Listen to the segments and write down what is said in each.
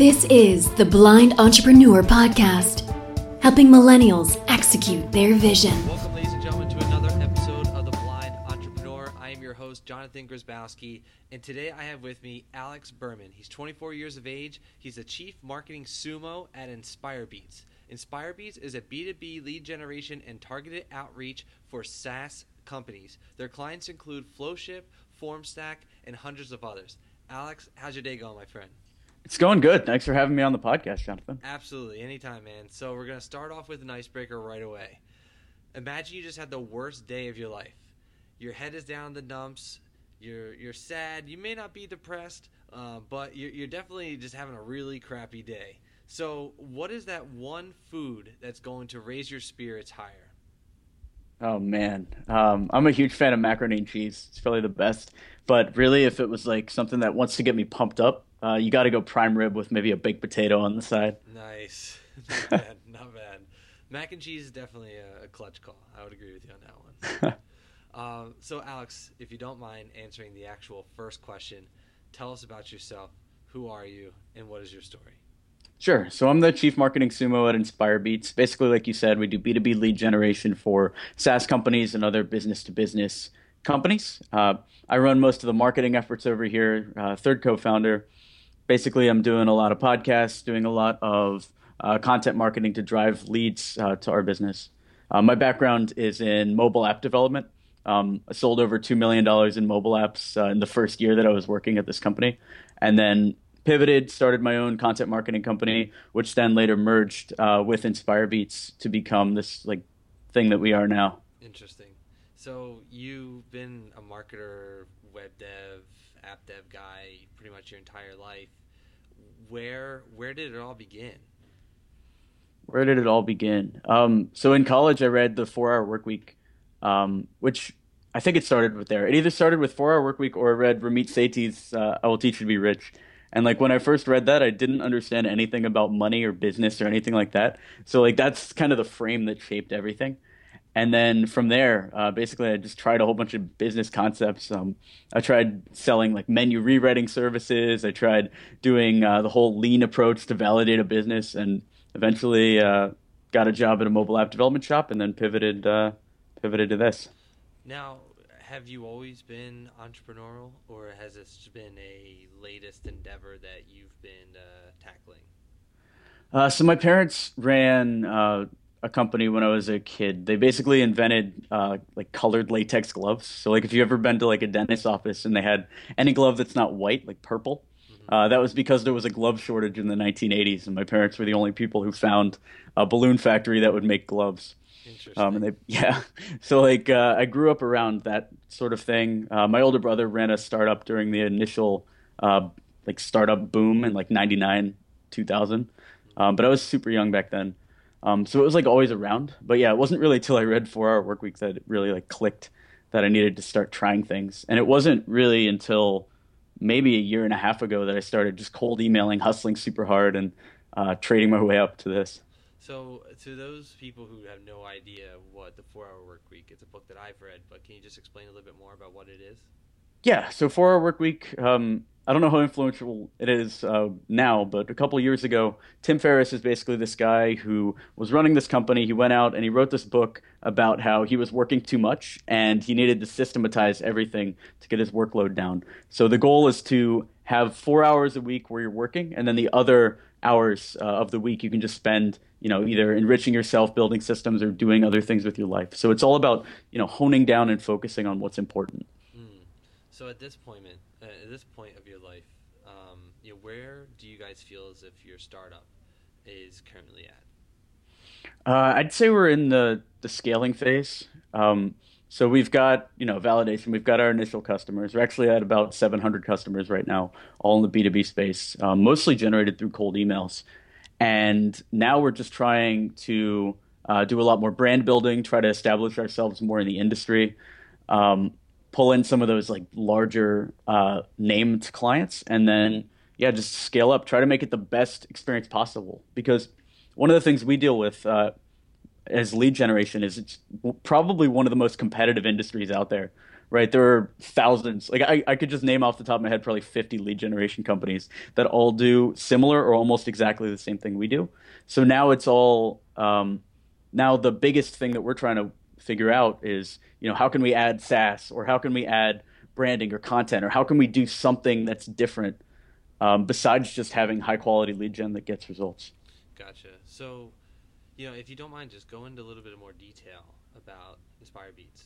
This is the Blind Entrepreneur Podcast, helping millennials execute their vision. Welcome, ladies and gentlemen, to another episode of The Blind Entrepreneur. I am your host, Jonathan Grzybowski, and today I have with me Alex Berman. He's 24 years of age. He's a chief marketing sumo at InspireBeats. InspireBeats is a B2B lead generation and targeted outreach for SaaS companies. Their clients include Flowship, FormStack, and hundreds of others. Alex, how's your day going, my friend? It's going good. Thanks for having me on the podcast, Jonathan. Absolutely, anytime, man. So we're gonna start off with an icebreaker right away. Imagine you just had the worst day of your life. Your head is down in the dumps. You're you're sad. You may not be depressed, uh, but you're, you're definitely just having a really crappy day. So, what is that one food that's going to raise your spirits higher? Oh man, um, I'm a huge fan of macaroni and cheese. It's probably the best. But really, if it was like something that wants to get me pumped up, uh, you got to go prime rib with maybe a baked potato on the side. Nice, not bad, not bad. Mac and cheese is definitely a, a clutch call. I would agree with you on that one. um, so, Alex, if you don't mind answering the actual first question, tell us about yourself. Who are you, and what is your story? Sure. So I'm the chief marketing sumo at InspireBeats. Basically, like you said, we do B2B lead generation for SaaS companies and other business to business companies. Uh, I run most of the marketing efforts over here, uh, third co founder. Basically, I'm doing a lot of podcasts, doing a lot of uh, content marketing to drive leads uh, to our business. Uh, my background is in mobile app development. Um, I sold over $2 million in mobile apps uh, in the first year that I was working at this company. And then pivoted, started my own content marketing company, which then later merged uh, with InspireBeats to become this like thing that we are now. Interesting. So you've been a marketer, web dev, app dev guy pretty much your entire life. Where where did it all begin? Where did it all begin? Um, so in college, I read the Four Hour Work Week, um, which I think it started with there. It either started with Four Hour Work Week or I read Ramit Sethi's uh, "I Will Teach You to Be Rich." And like when I first read that, I didn't understand anything about money or business or anything like that. So like that's kind of the frame that shaped everything. And then from there, uh, basically, I just tried a whole bunch of business concepts. Um, I tried selling like menu rewriting services. I tried doing uh, the whole lean approach to validate a business, and eventually uh, got a job at a mobile app development shop, and then pivoted uh, pivoted to this. Now, have you always been entrepreneurial, or has this been a latest endeavor that you've been uh, tackling? Uh, so my parents ran uh, a company when I was a kid. They basically invented uh, like colored latex gloves. So like if you ever been to like a dentist's office and they had any glove that's not white, like purple, mm-hmm. uh, that was because there was a glove shortage in the 1980s, and my parents were the only people who found a balloon factory that would make gloves. Um, and they, yeah, so like uh, I grew up around that sort of thing. Uh, my older brother ran a startup during the initial uh, like startup boom in like '99, 2000, um, but I was super young back then. Um, so it was like always around. But yeah, it wasn't really till I read Four Hour Work Week that it really like clicked that I needed to start trying things. And it wasn't really until maybe a year and a half ago that I started just cold emailing, hustling super hard, and uh, trading my way up to this. So, to those people who have no idea what the Four Hour Work Week, it's a book that I've read, but can you just explain a little bit more about what it is? Yeah, so Four Hour Work Week. Um, I don't know how influential it is uh, now, but a couple years ago, Tim Ferriss is basically this guy who was running this company. He went out and he wrote this book about how he was working too much and he needed to systematize everything to get his workload down. So the goal is to have four hours a week where you're working, and then the other hours uh, of the week you can just spend you know either enriching yourself building systems or doing other things with your life so it's all about you know honing down and focusing on what's important so at this point, uh, at this point of your life, um, you know, where do you guys feel as if your startup is currently at? Uh, I'd say we're in the the scaling phase. Um, so we've got you know validation. We've got our initial customers. We're actually at about 700 customers right now, all in the B2B space, um, mostly generated through cold emails. And now we're just trying to uh, do a lot more brand building, try to establish ourselves more in the industry. Um, pull in some of those like larger uh, named clients and then yeah just scale up try to make it the best experience possible because one of the things we deal with uh, as lead generation is it's probably one of the most competitive industries out there right? There are thousands. Like I, I could just name off the top of my head probably 50 lead generation companies that all do similar or almost exactly the same thing we do. So now it's all um, now the biggest thing that we're trying to figure out is you know how can we add SaaS or how can we add branding or content or how can we do something that's different um, besides just having high quality lead gen that gets results. Gotcha. So, you know, if you don't mind, just go into a little bit more detail about Inspire Beats.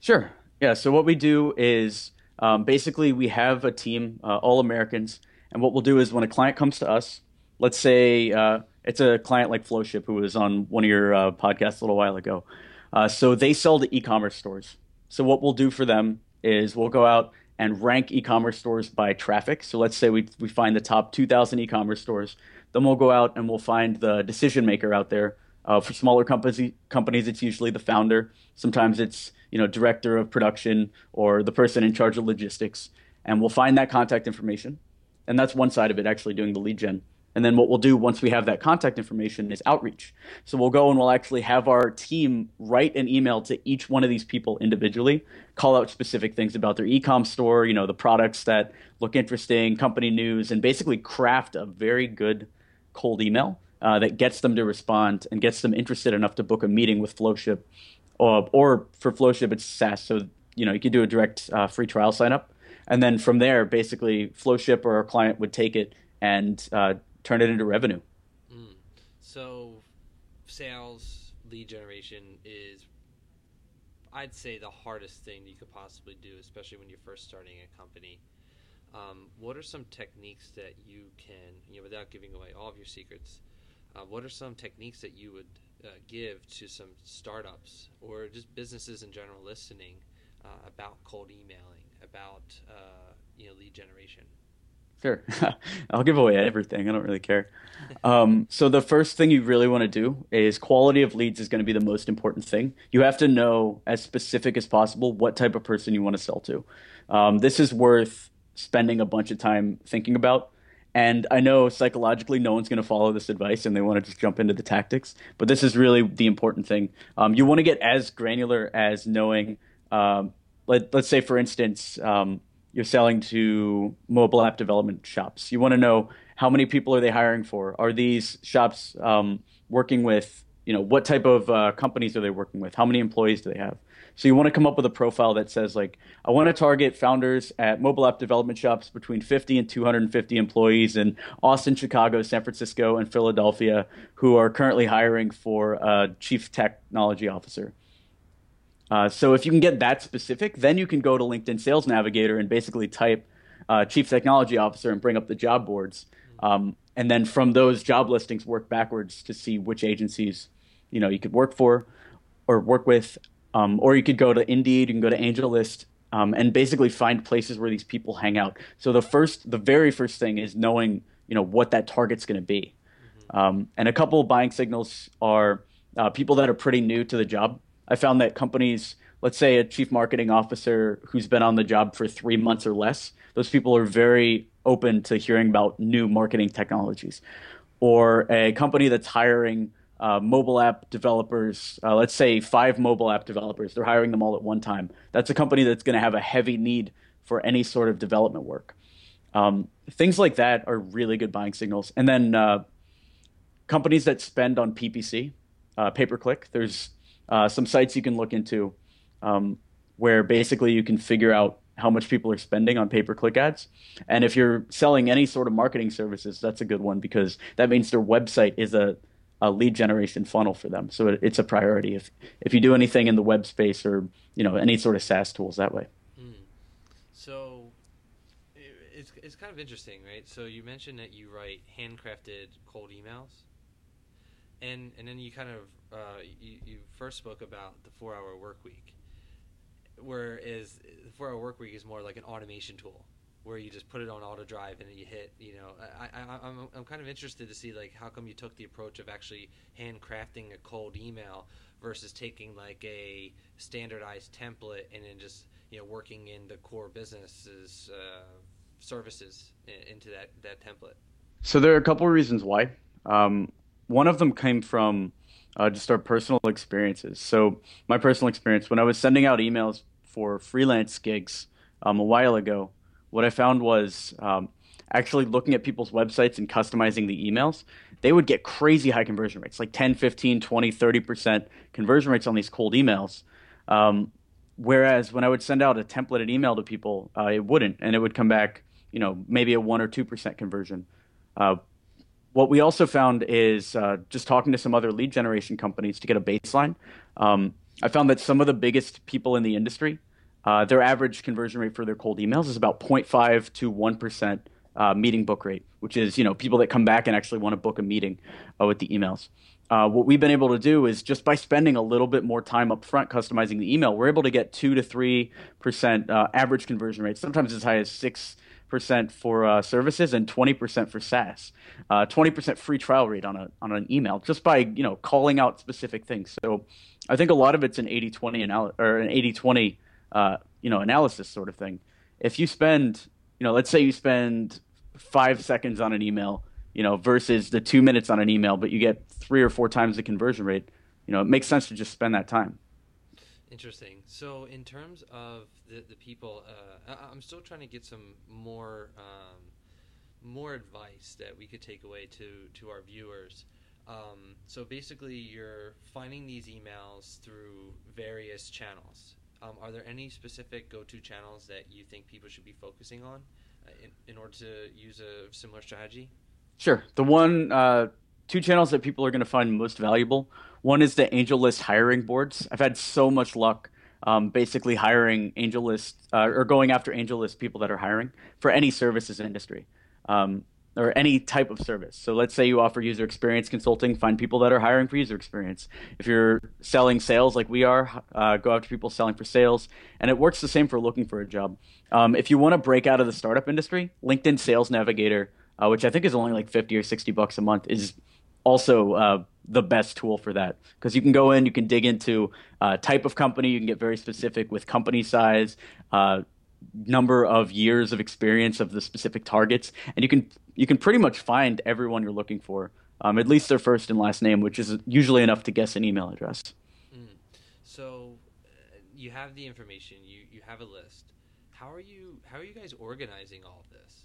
Sure. Yeah. So what we do is um, basically we have a team, uh, all Americans, and what we'll do is when a client comes to us, let's say uh, it's a client like Flowship who was on one of your uh, podcasts a little while ago. Uh, so they sell to e-commerce stores. So what we'll do for them is we'll go out and rank e-commerce stores by traffic. So let's say we we find the top 2,000 e-commerce stores. Then we'll go out and we'll find the decision maker out there. Uh, for smaller companies, companies, it's usually the founder. Sometimes it's you know director of production or the person in charge of logistics, and we'll find that contact information. And that's one side of it, actually doing the lead gen. And then what we'll do once we have that contact information is outreach. So we'll go and we'll actually have our team write an email to each one of these people individually, call out specific things about their e-com store, you know, the products that look interesting, company news, and basically craft a very good cold email uh, that gets them to respond and gets them interested enough to book a meeting with Flowship. Or, or for Flowship, it's SaaS, so you know you can do a direct uh, free trial sign up, and then from there, basically, Flowship or our client would take it and uh, turn it into revenue. Mm. So, sales lead generation is, I'd say, the hardest thing you could possibly do, especially when you're first starting a company. Um, what are some techniques that you can, you know, without giving away all of your secrets, uh, what are some techniques that you would uh, give to some startups or just businesses in general listening uh, about cold emailing, about uh, you know lead generation? Sure. I'll give away everything. I don't really care. Um, so, the first thing you really want to do is quality of leads is going to be the most important thing. You have to know, as specific as possible, what type of person you want to sell to. Um, this is worth spending a bunch of time thinking about. And I know psychologically no one's going to follow this advice and they want to just jump into the tactics, but this is really the important thing. Um, you want to get as granular as knowing, um, let, us say, for instance, um, you're selling to mobile app development shops. You want to know how many people are they hiring for? Are these shops um, working with, you know, what type of uh, companies are they working with? How many employees do they have? So you want to come up with a profile that says like, I want to target founders at mobile app development shops between 50 and 250 employees in Austin, Chicago, San Francisco, and Philadelphia who are currently hiring for a chief technology officer. Uh, so if you can get that specific, then you can go to LinkedIn Sales Navigator and basically type uh, Chief Technology Officer and bring up the job boards. Um, and then from those job listings, work backwards to see which agencies you know you could work for or work with. Um, or you could go to Indeed, you can go to AngelList, um, and basically find places where these people hang out. So the first, the very first thing is knowing you know what that target's going to be. Mm-hmm. Um, and a couple of buying signals are uh, people that are pretty new to the job I found that companies, let's say a chief marketing officer who's been on the job for three months or less, those people are very open to hearing about new marketing technologies. Or a company that's hiring uh, mobile app developers, uh, let's say five mobile app developers, they're hiring them all at one time. That's a company that's going to have a heavy need for any sort of development work. Um, things like that are really good buying signals. And then uh, companies that spend on PPC, uh, pay per click, there's uh, some sites you can look into um, where basically you can figure out how much people are spending on pay per click ads. And if you're selling any sort of marketing services, that's a good one because that means their website is a, a lead generation funnel for them. So it, it's a priority if if you do anything in the web space or you know any sort of SaaS tools that way. Mm. So it's it's kind of interesting, right? So you mentioned that you write handcrafted cold emails, and and then you kind of uh, you, you first spoke about the four hour work week, whereas the four hour work week is more like an automation tool where you just put it on auto drive and you hit you know I, I, I'm, I'm kind of interested to see like how come you took the approach of actually handcrafting a cold email versus taking like a standardized template and then just you know working in the core businesses uh, services into that that template? So there are a couple of reasons why. Um, one of them came from uh, just our personal experiences. So my personal experience when I was sending out emails for freelance gigs um, a while ago, what I found was um, actually looking at people's websites and customizing the emails, they would get crazy high conversion rates, like 10, 15, 20, 30% conversion rates on these cold emails. Um, whereas when I would send out a templated email to people, uh, it wouldn't, and it would come back, you know, maybe a 1 or 2% conversion. Uh, what we also found is uh, just talking to some other lead generation companies to get a baseline. Um, I found that some of the biggest people in the industry, uh, their average conversion rate for their cold emails is about 0.5 to 1% uh, meeting book rate, which is you know people that come back and actually want to book a meeting uh, with the emails. Uh, what we've been able to do is just by spending a little bit more time up front customizing the email, we're able to get two to three percent uh, average conversion rate, sometimes as high as six percent for uh, services and 20% for SaaS. Uh, 20% free trial rate on a on an email just by you know calling out specific things. So I think a lot of it's an 80-20 anal- or an 80-20 uh, you know analysis sort of thing. If you spend you know let's say you spend five seconds on an email you know versus the two minutes on an email, but you get three or four times the conversion rate. You know it makes sense to just spend that time. Interesting. So, in terms of the, the people, uh, I, am still trying to get some more um, more advice that we could take away to to our viewers. Um, so basically, you're finding these emails through various channels. Um, are there any specific go-to channels that you think people should be focusing on uh, in, in order to use a similar strategy? Sure. The one, uh, two channels that people are going to find most valuable one is the AngelList hiring boards. I've had so much luck um, basically hiring AngelList uh, or going after AngelList people that are hiring for any services industry um, or any type of service. So let's say you offer user experience consulting, find people that are hiring for user experience. If you're selling sales like we are, uh, go after people selling for sales. And it works the same for looking for a job. Um, if you want to break out of the startup industry, LinkedIn Sales Navigator, uh, which I think is only like 50 or 60 bucks a month, is also uh, the best tool for that because you can go in, you can dig into uh, type of company, you can get very specific with company size, uh, number of years of experience of the specific targets, and you can you can pretty much find everyone you're looking for, um, at least their first and last name, which is usually enough to guess an email address. Mm. So uh, you have the information, you you have a list. How are you how are you guys organizing all of this?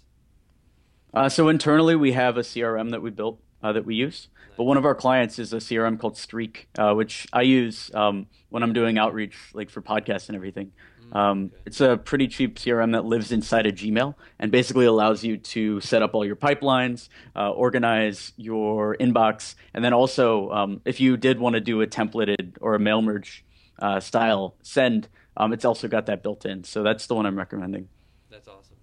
Uh, so internally, we have a CRM that we built uh, that we use. But one of our clients is a CRM called Streak, uh, which I use um, when I'm doing outreach, like for podcasts and everything. Mm, um, okay. It's a pretty cheap CRM that lives inside of Gmail and basically allows you to set up all your pipelines, uh, organize your inbox, and then also, um, if you did want to do a templated or a mail merge uh, style send, um, it's also got that built in. So that's the one I'm recommending. That's awesome.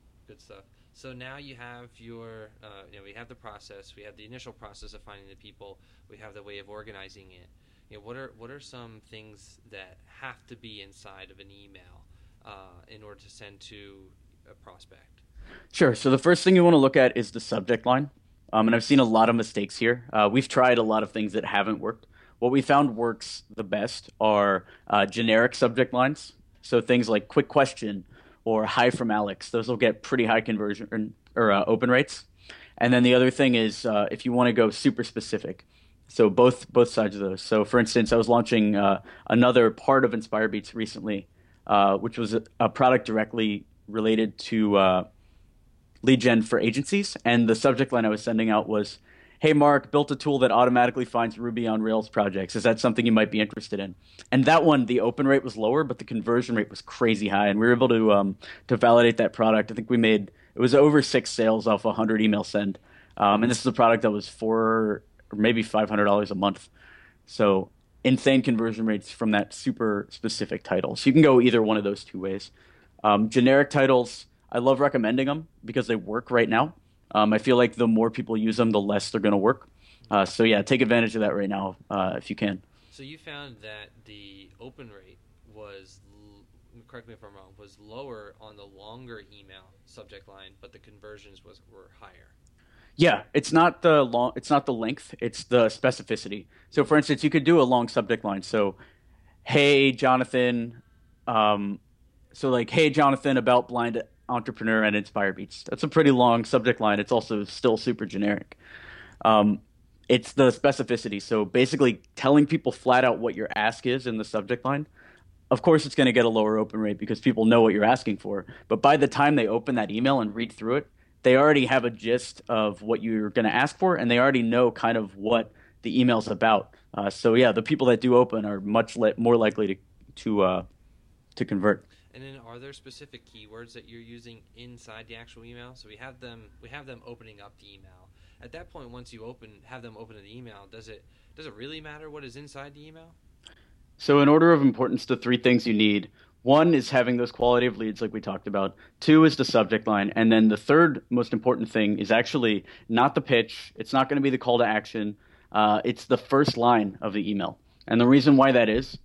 So now you have your, uh, you know, we have the process, we have the initial process of finding the people, we have the way of organizing it. You know, what are what are some things that have to be inside of an email uh, in order to send to a prospect? Sure. So the first thing you want to look at is the subject line, um, and I've seen a lot of mistakes here. Uh, we've tried a lot of things that haven't worked. What we found works the best are uh, generic subject lines. So things like quick question or hi from Alex. Those will get pretty high conversion or uh, open rates. And then the other thing is uh, if you want to go super specific. So both both sides of those. So for instance, I was launching uh, another part of InspireBeats recently, uh, which was a, a, product directly related to uh, lead gen for agencies, and the subject line I was sending out was hey, Mark, built a tool that automatically finds Ruby on Rails projects. Is that something you might be interested in? And that one, the open rate was lower, but the conversion rate was crazy high. And we were able to, um, to validate that product. I think we made, it was over six sales off a 100 email send. Um, and this is a product that was four or maybe $500 a month. So insane conversion rates from that super specific title. So you can go either one of those two ways. Um, generic titles, I love recommending them because they work right now. Um, I feel like the more people use them, the less they're going to work. Uh, so yeah, take advantage of that right now uh, if you can. So you found that the open rate was, correct me if I'm wrong, was lower on the longer email subject line, but the conversions was were higher. Yeah, it's not the long, it's not the length, it's the specificity. So for instance, you could do a long subject line. So, hey Jonathan, um, so like hey Jonathan about blind entrepreneur and inspire beats. That's a pretty long subject line. It's also still super generic. Um, it's the specificity. So basically, telling people flat out what your ask is in the subject line of course it's going to get a lower open rate because people know what you're asking for. But by the time they open that email and read through it, they already have a gist of what you're going to ask for, and they already know kind of what the email's about. Uh, so yeah, the people that do open are much more likely to to uh, to convert. And then, are there specific keywords that you're using inside the actual email? So we have them we have them opening up the email. At that point, once you open have them open the email, does it does it really matter what is inside the email? So, in order of importance, the three things you need one is having those quality of leads, like we talked about. Two is the subject line. And then the third most important thing is actually not the pitch. It's not going to be the call to action. Uh, it's the first line of the email. And the reason why that is,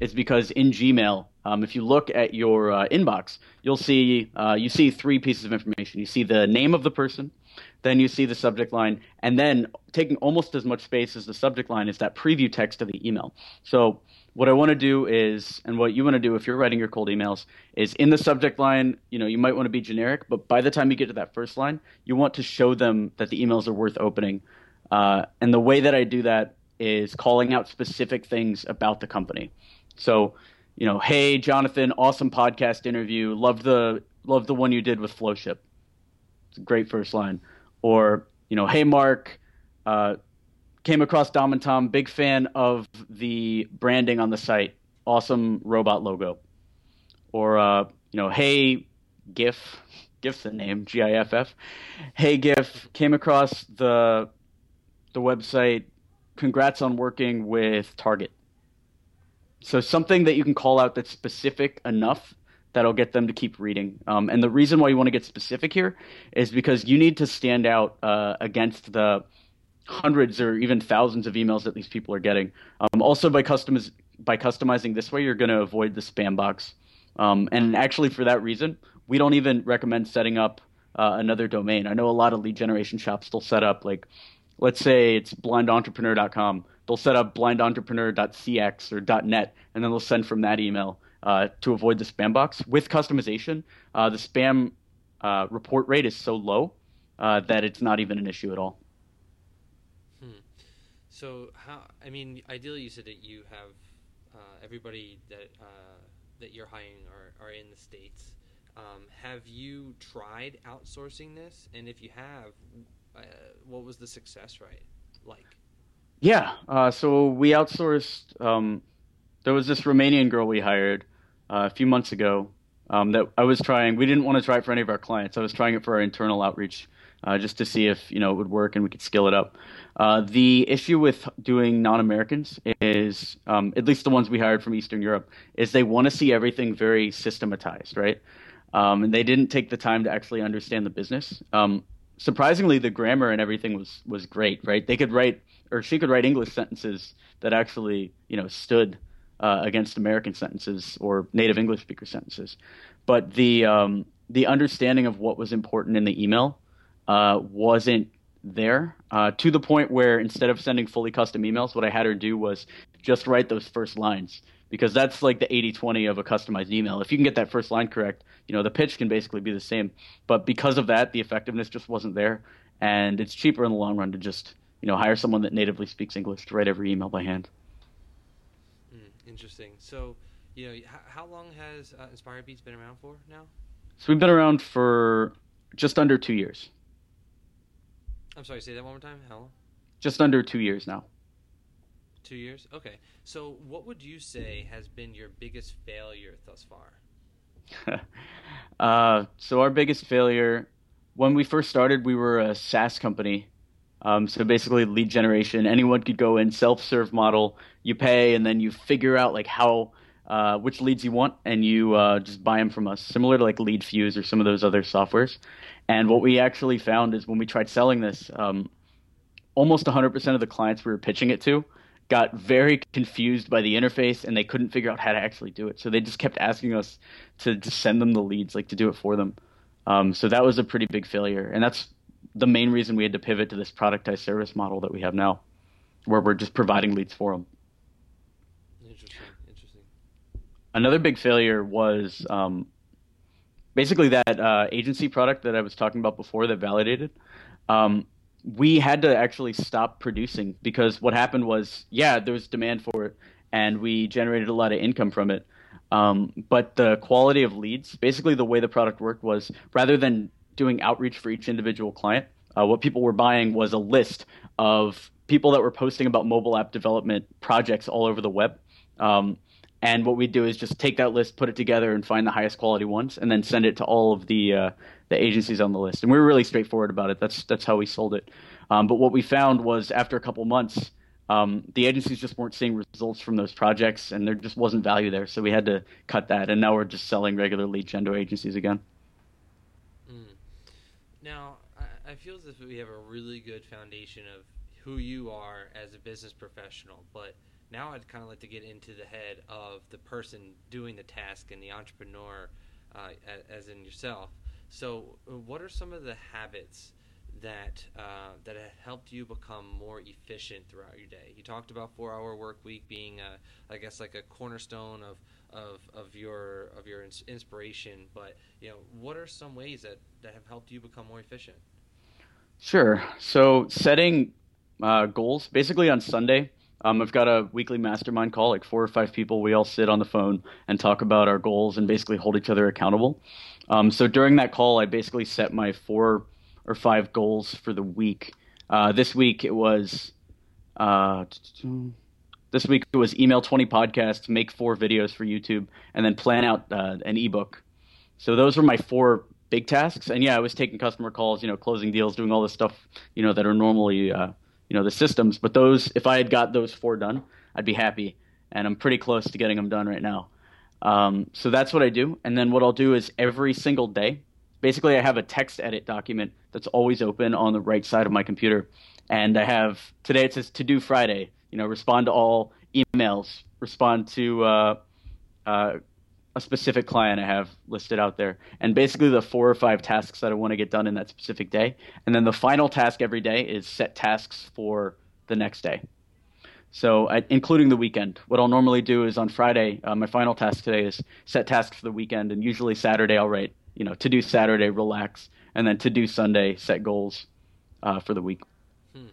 is because in Gmail, um, if you look at your uh, inbox, you'll see uh, you see three pieces of information. You see the name of the person, then you see the subject line, and then taking almost as much space as the subject line is that preview text of the email. So what I want to do is, and what you want to do if you're writing your cold emails, is in the subject line, you know, you might want to be generic, but by the time you get to that first line, you want to show them that the emails are worth opening. Uh, and the way that I do that is calling out specific things about the company. So, you know, hey Jonathan, awesome podcast interview. Love the love the one you did with Flowship. It's a great first line. Or, you know, hey Mark, uh, came across Dom and Tom. Big fan of the branding on the site. Awesome robot logo. Or uh, you know, hey GIF, GIF's the name, G I F F. Hey GIF, came across the the website. Congrats on working with Target. So something that you can call out that's specific enough that'll get them to keep reading. Um, and the reason why you want to get specific here is because you need to stand out uh, against the hundreds or even thousands of emails that these people are getting. Um, also, by customiz- by customizing this way, you're going to avoid the spam box. Um, and actually, for that reason, we don't even recommend setting up uh, another domain. I know a lot of lead generation shops still set up like, let's say it's blindentrepreneur.com. They'll set up blindentrepreneur.cx or .net, and then they'll send from that email uh, to avoid the spam box. With customization, uh, the spam uh, report rate is so low uh, that it's not even an issue at all. Hmm. So how? I mean, ideally, you said that you have uh, everybody that uh, that you're hiring are, are in the states. Um, have you tried outsourcing this? And if you have, what was the success rate like? Yeah. Uh, so we outsourced. Um, there was this Romanian girl we hired uh, a few months ago um, that I was trying. We didn't want to try it for any of our clients. I was trying it for our internal outreach uh, just to see if you know it would work and we could scale it up. Uh, the issue with doing non-Americans is, um, at least the ones we hired from Eastern Europe, is they want to see everything very systematized, right? Um, and they didn't take the time to actually understand the business. Um, surprisingly, the grammar and everything was was great, right? They could write, or she could write English sentences that actually, you know, stood uh, against American sentences or native English speaker sentences. But the um, the understanding of what was important in the email uh, wasn't there uh, to the point where instead of sending fully custom emails, what I had her do was just write those first lines because that's like the 80-20 of a customized email. If you can get that first line correct, you know, the pitch can basically be the same. But because of that, the effectiveness just wasn't there. And it's cheaper in the long run to just, you know, hire someone that natively speaks English to write every email by hand. Mm, interesting. So, you know, how long has uh, Inspired Beats been around for now? So we've been around for just under two years. I'm sorry, say that one more time. How long? Just under two years now. Two years? Okay. So, what would you say has been your biggest failure thus far? uh, so, our biggest failure, when we first started, we were a SaaS company. Um, so basically, lead generation. Anyone could go in, self-serve model. You pay, and then you figure out like how, uh, which leads you want, and you uh, just buy them from us. Similar to like LeadFuze or some of those other softwares. And what we actually found is when we tried selling this, um, almost 100% of the clients we were pitching it to got very confused by the interface and they couldn't figure out how to actually do it. So they just kept asking us to, to send them the leads, like to do it for them. Um, so that was a pretty big failure. And that's the main reason we had to pivot to this productized service model that we have now, where we're just providing leads for them. Interesting. Interesting. Another big failure was um, basically that uh, agency product that I was talking about before that validated. Um, we had to actually stop producing because what happened was, yeah, there was demand for it, and we generated a lot of income from it. Um, but the quality of leads, basically the way the product worked was rather than doing outreach for each individual client, uh, what people were buying was a list of people that were posting about mobile app development projects all over the web. Um, and what we'd do is just take that list, put it together, and find the highest quality ones, and then send it to all of the uh, the agencies on the list. And we were really straightforward about it. That's that's how we sold it. Um, but what we found was after a couple months, um, the agencies just weren't seeing results from those projects, and there just wasn't value there. So we had to cut that, and now we're just selling regular lead gen to agencies again. Now, I, I feel as if we have a really good foundation of who you are as a business professional, but now I'd kind of like to get into the head of the person doing the task and the entrepreneur, uh, as in yourself. So, uh, what are some of the habits that uh, that have helped you become more efficient throughout your day? You talked about four-hour work week being, a, I guess, like a cornerstone of, of, of your of your inspiration. But you know, what are some ways that, that have helped you become more efficient? Sure. So setting uh, goals basically on Sunday. Um, I've got a weekly mastermind call, like four or five people. We all sit on the phone and talk about our goals and basically hold each other accountable. Um, so during that call, I basically set my four or five goals for the week. Uh, this week it was uh, this week it was email 20 podcasts, make four videos for YouTube, and then plan out uh, an ebook. So those were my four big tasks. And yeah, I was taking customer calls, you know, closing deals, doing all the stuff, you know, that are normally, uh, you know, the systems. But those, if I had got those four done, I'd be happy. And I'm pretty close to getting them done right now. Um, so that's what I do. And then what I'll do is every single day, basically, I have a text edit document that's always open on the right side of my computer. And I have today it says to do Friday. You know, respond to all emails, respond to uh, uh, a specific client I have listed out there, and basically the four or five tasks that I want to get done in that specific day. And then the final task every day is set tasks for the next day. So, I, including the weekend, what I'll normally do is on Friday, uh, my final task today is set tasks for the weekend, and usually Saturday I'll write, you know, to do Saturday, relax, and then to do Sunday, set goals uh, for the week. Hmm.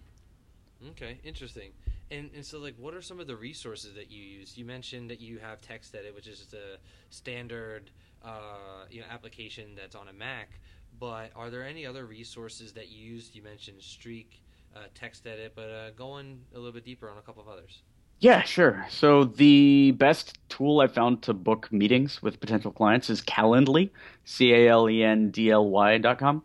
Okay, interesting. And, and so, like, what are some of the resources that you use? You mentioned that you have TextEdit, which is just a standard, uh, you know, application that's on a Mac. But are there any other resources that you use? You mentioned Streak uh, TextEdit, but uh, going a little bit deeper on a couple of others. Yeah, sure. So the best tool I found to book meetings with potential clients is Calendly, C A L E N D L Y dot com.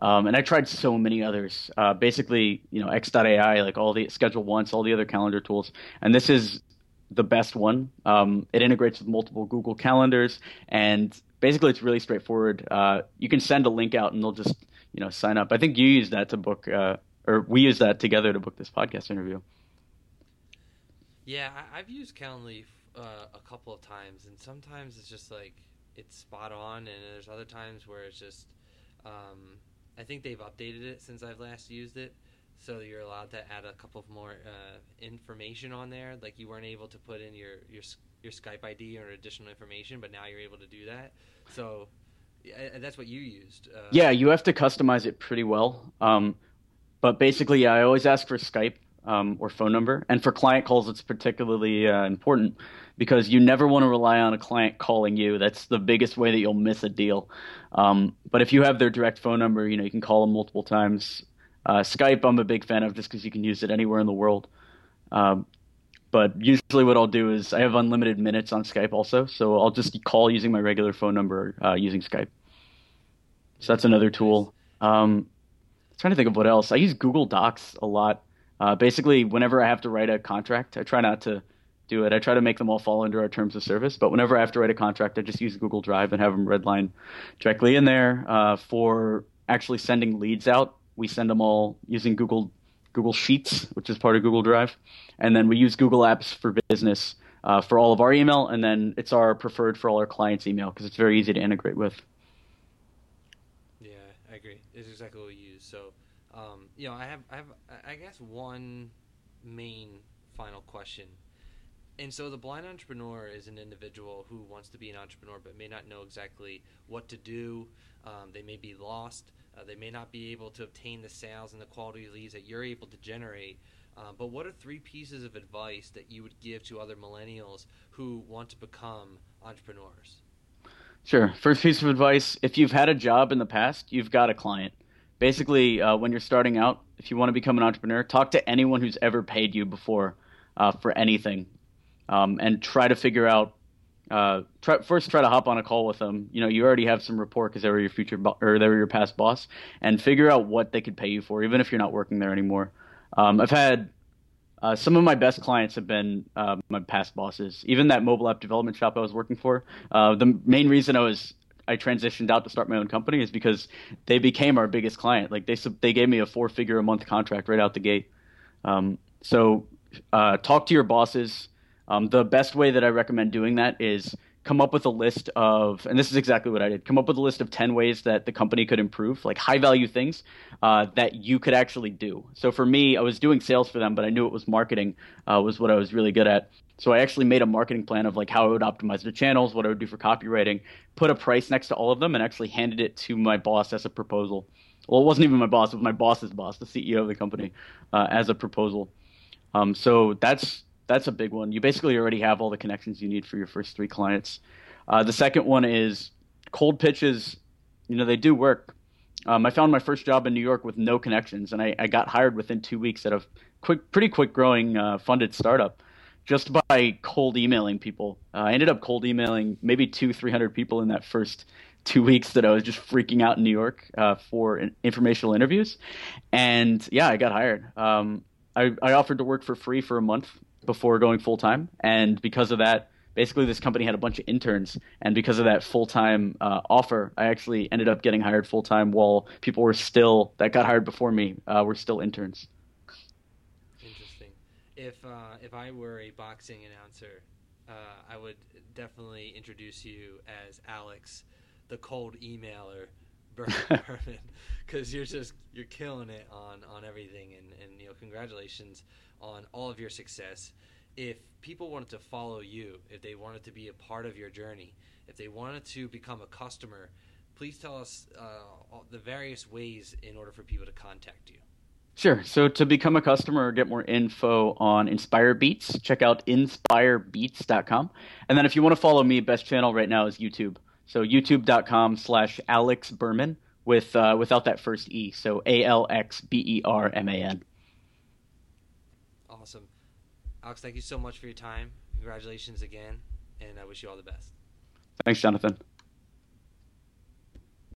Um, and I tried so many others. Uh, basically, you know, X.AI, like all the Schedule Once, all the other calendar tools, and this is the best one. Um, it integrates with multiple Google calendars, and basically, it's really straightforward. Uh, you can send a link out, and they'll just you know sign up. I think you use that to book uh, or we use that together to book this podcast interview. Yeah, I, have used Calendly uh, a couple of times, and sometimes it's just like it's spot on, and there's other times where it's just. Um, I think they've updated it since I've last used it, so you're allowed to add a couple of more uh, information on there. Like you weren't able to put in your your your Skype ID or additional information, but now you're able to do that. So yeah, that's what you used. Uh, yeah, you have to customize it pretty well. Um, but basically, yeah, I always ask for Skype um, or phone number. And for client calls, it's particularly uh, important because you never want to rely on a client calling you. That's the biggest way that you'll miss a deal. Um, but if you have their direct phone number, you know you can call them multiple times. Uh, Skype, I'm a big fan of just because you can use it anywhere in the world. Um, but usually, what I'll do is I have unlimited minutes on Skype also, so I'll just call using my regular phone number uh, using Skype. So that's another tool. Um, trying to think of what else. I use Google Docs a lot. Uh, basically, whenever I have to write a contract, I try not to do it. I try to make them all fall under our terms of service. But whenever I have to write a contract, I just use Google Drive and have them redline directly in there. Uh, for actually sending leads out, we send them all using Google Google Sheets, which is part of Google Drive, and then we use Google Apps for Business uh, for all of our email, and then it's our preferred for all our clients' email because it's very easy to integrate with. Yeah, I agree. It's exactly what we use. So, um, you know, I have, I have, I guess one main final question. And so, the blind entrepreneur is an individual who wants to be an entrepreneur but may not know exactly what to do. Um, they may be lost. Uh, they may not be able to obtain the sales and the quality leads that you're able to generate. Uh, but what are three pieces of advice that you would give to other millennials who want to become entrepreneurs? Sure. First piece of advice if you've had a job in the past, you've got a client. Basically, uh, when you're starting out, if you want to become an entrepreneur, talk to anyone who's ever paid you before uh, for anything um, and try to figure out. Uh, try, first, try to hop on a call with them. You know, you already have some rapport because they were your future bo- or they were your past boss, and figure out what they could pay you for, even if you're not working there anymore. Um, I've had uh, some of my best clients have been uh, my past bosses. Even that mobile app development shop I was working for. Uh, the main reason I was I transitioned out to start my own company is because they became our biggest client. Like they they gave me a four figure a month contract right out the gate. Um, so uh, talk to your bosses. Um, the best way that I recommend doing that is come up with a list of, and this is exactly what I did, come up with a list of 10 ways that the company could improve, like high value things uh, that you could actually do. So for me, I was doing sales for them, but I knew it was marketing uh, was what I was really good at. So I actually made a marketing plan of like how I would optimize the channels, what I would do for copywriting, put a price next to all of them, and actually handed it to my boss as a proposal. Well, it wasn't even my boss; it was my boss's boss, the CEO of the company, uh, as a proposal. Um, so that's that's a big one. You basically already have all the connections you need for your first three clients. Uh, the second one is cold pitches. You know, they do work. Um, I found my first job in New York with no connections, and I, I got hired within two weeks at a quick, pretty quick growing uh, funded startup just by cold emailing people. Uh, I ended up cold emailing maybe two, three hundred people in that first two weeks that I was just freaking out in New York uh, for informational interviews, and yeah, I got hired. Um, I, I offered to work for free for a month before going full time, and because of that, basically this company had a bunch of interns, and because of that full time uh, offer, I actually ended up getting hired full time while people were still that got hired before me uh, were still interns. Interesting. If uh, if I were a boxing announcer, uh, I would definitely introduce you as Alex, the cold emailer. Berman, because you're just you're killing it on on everything, and and you know congratulations on all of your success. If people wanted to follow you, if they wanted to be a part of your journey, if they wanted to become a customer, please tell us uh, the various ways in order for people to contact you. Sure. So to become a customer or get more info on Inspire Beats, check out inspirebeats.com. And then if you want to follow me, best channel right now is YouTube. So youtube.com slash Alex Berman with uh, without that first E. So A L X B E R M A N. Alex, thank you so much for your time. Congratulations again, and I wish you all the best. Thanks, Jonathan.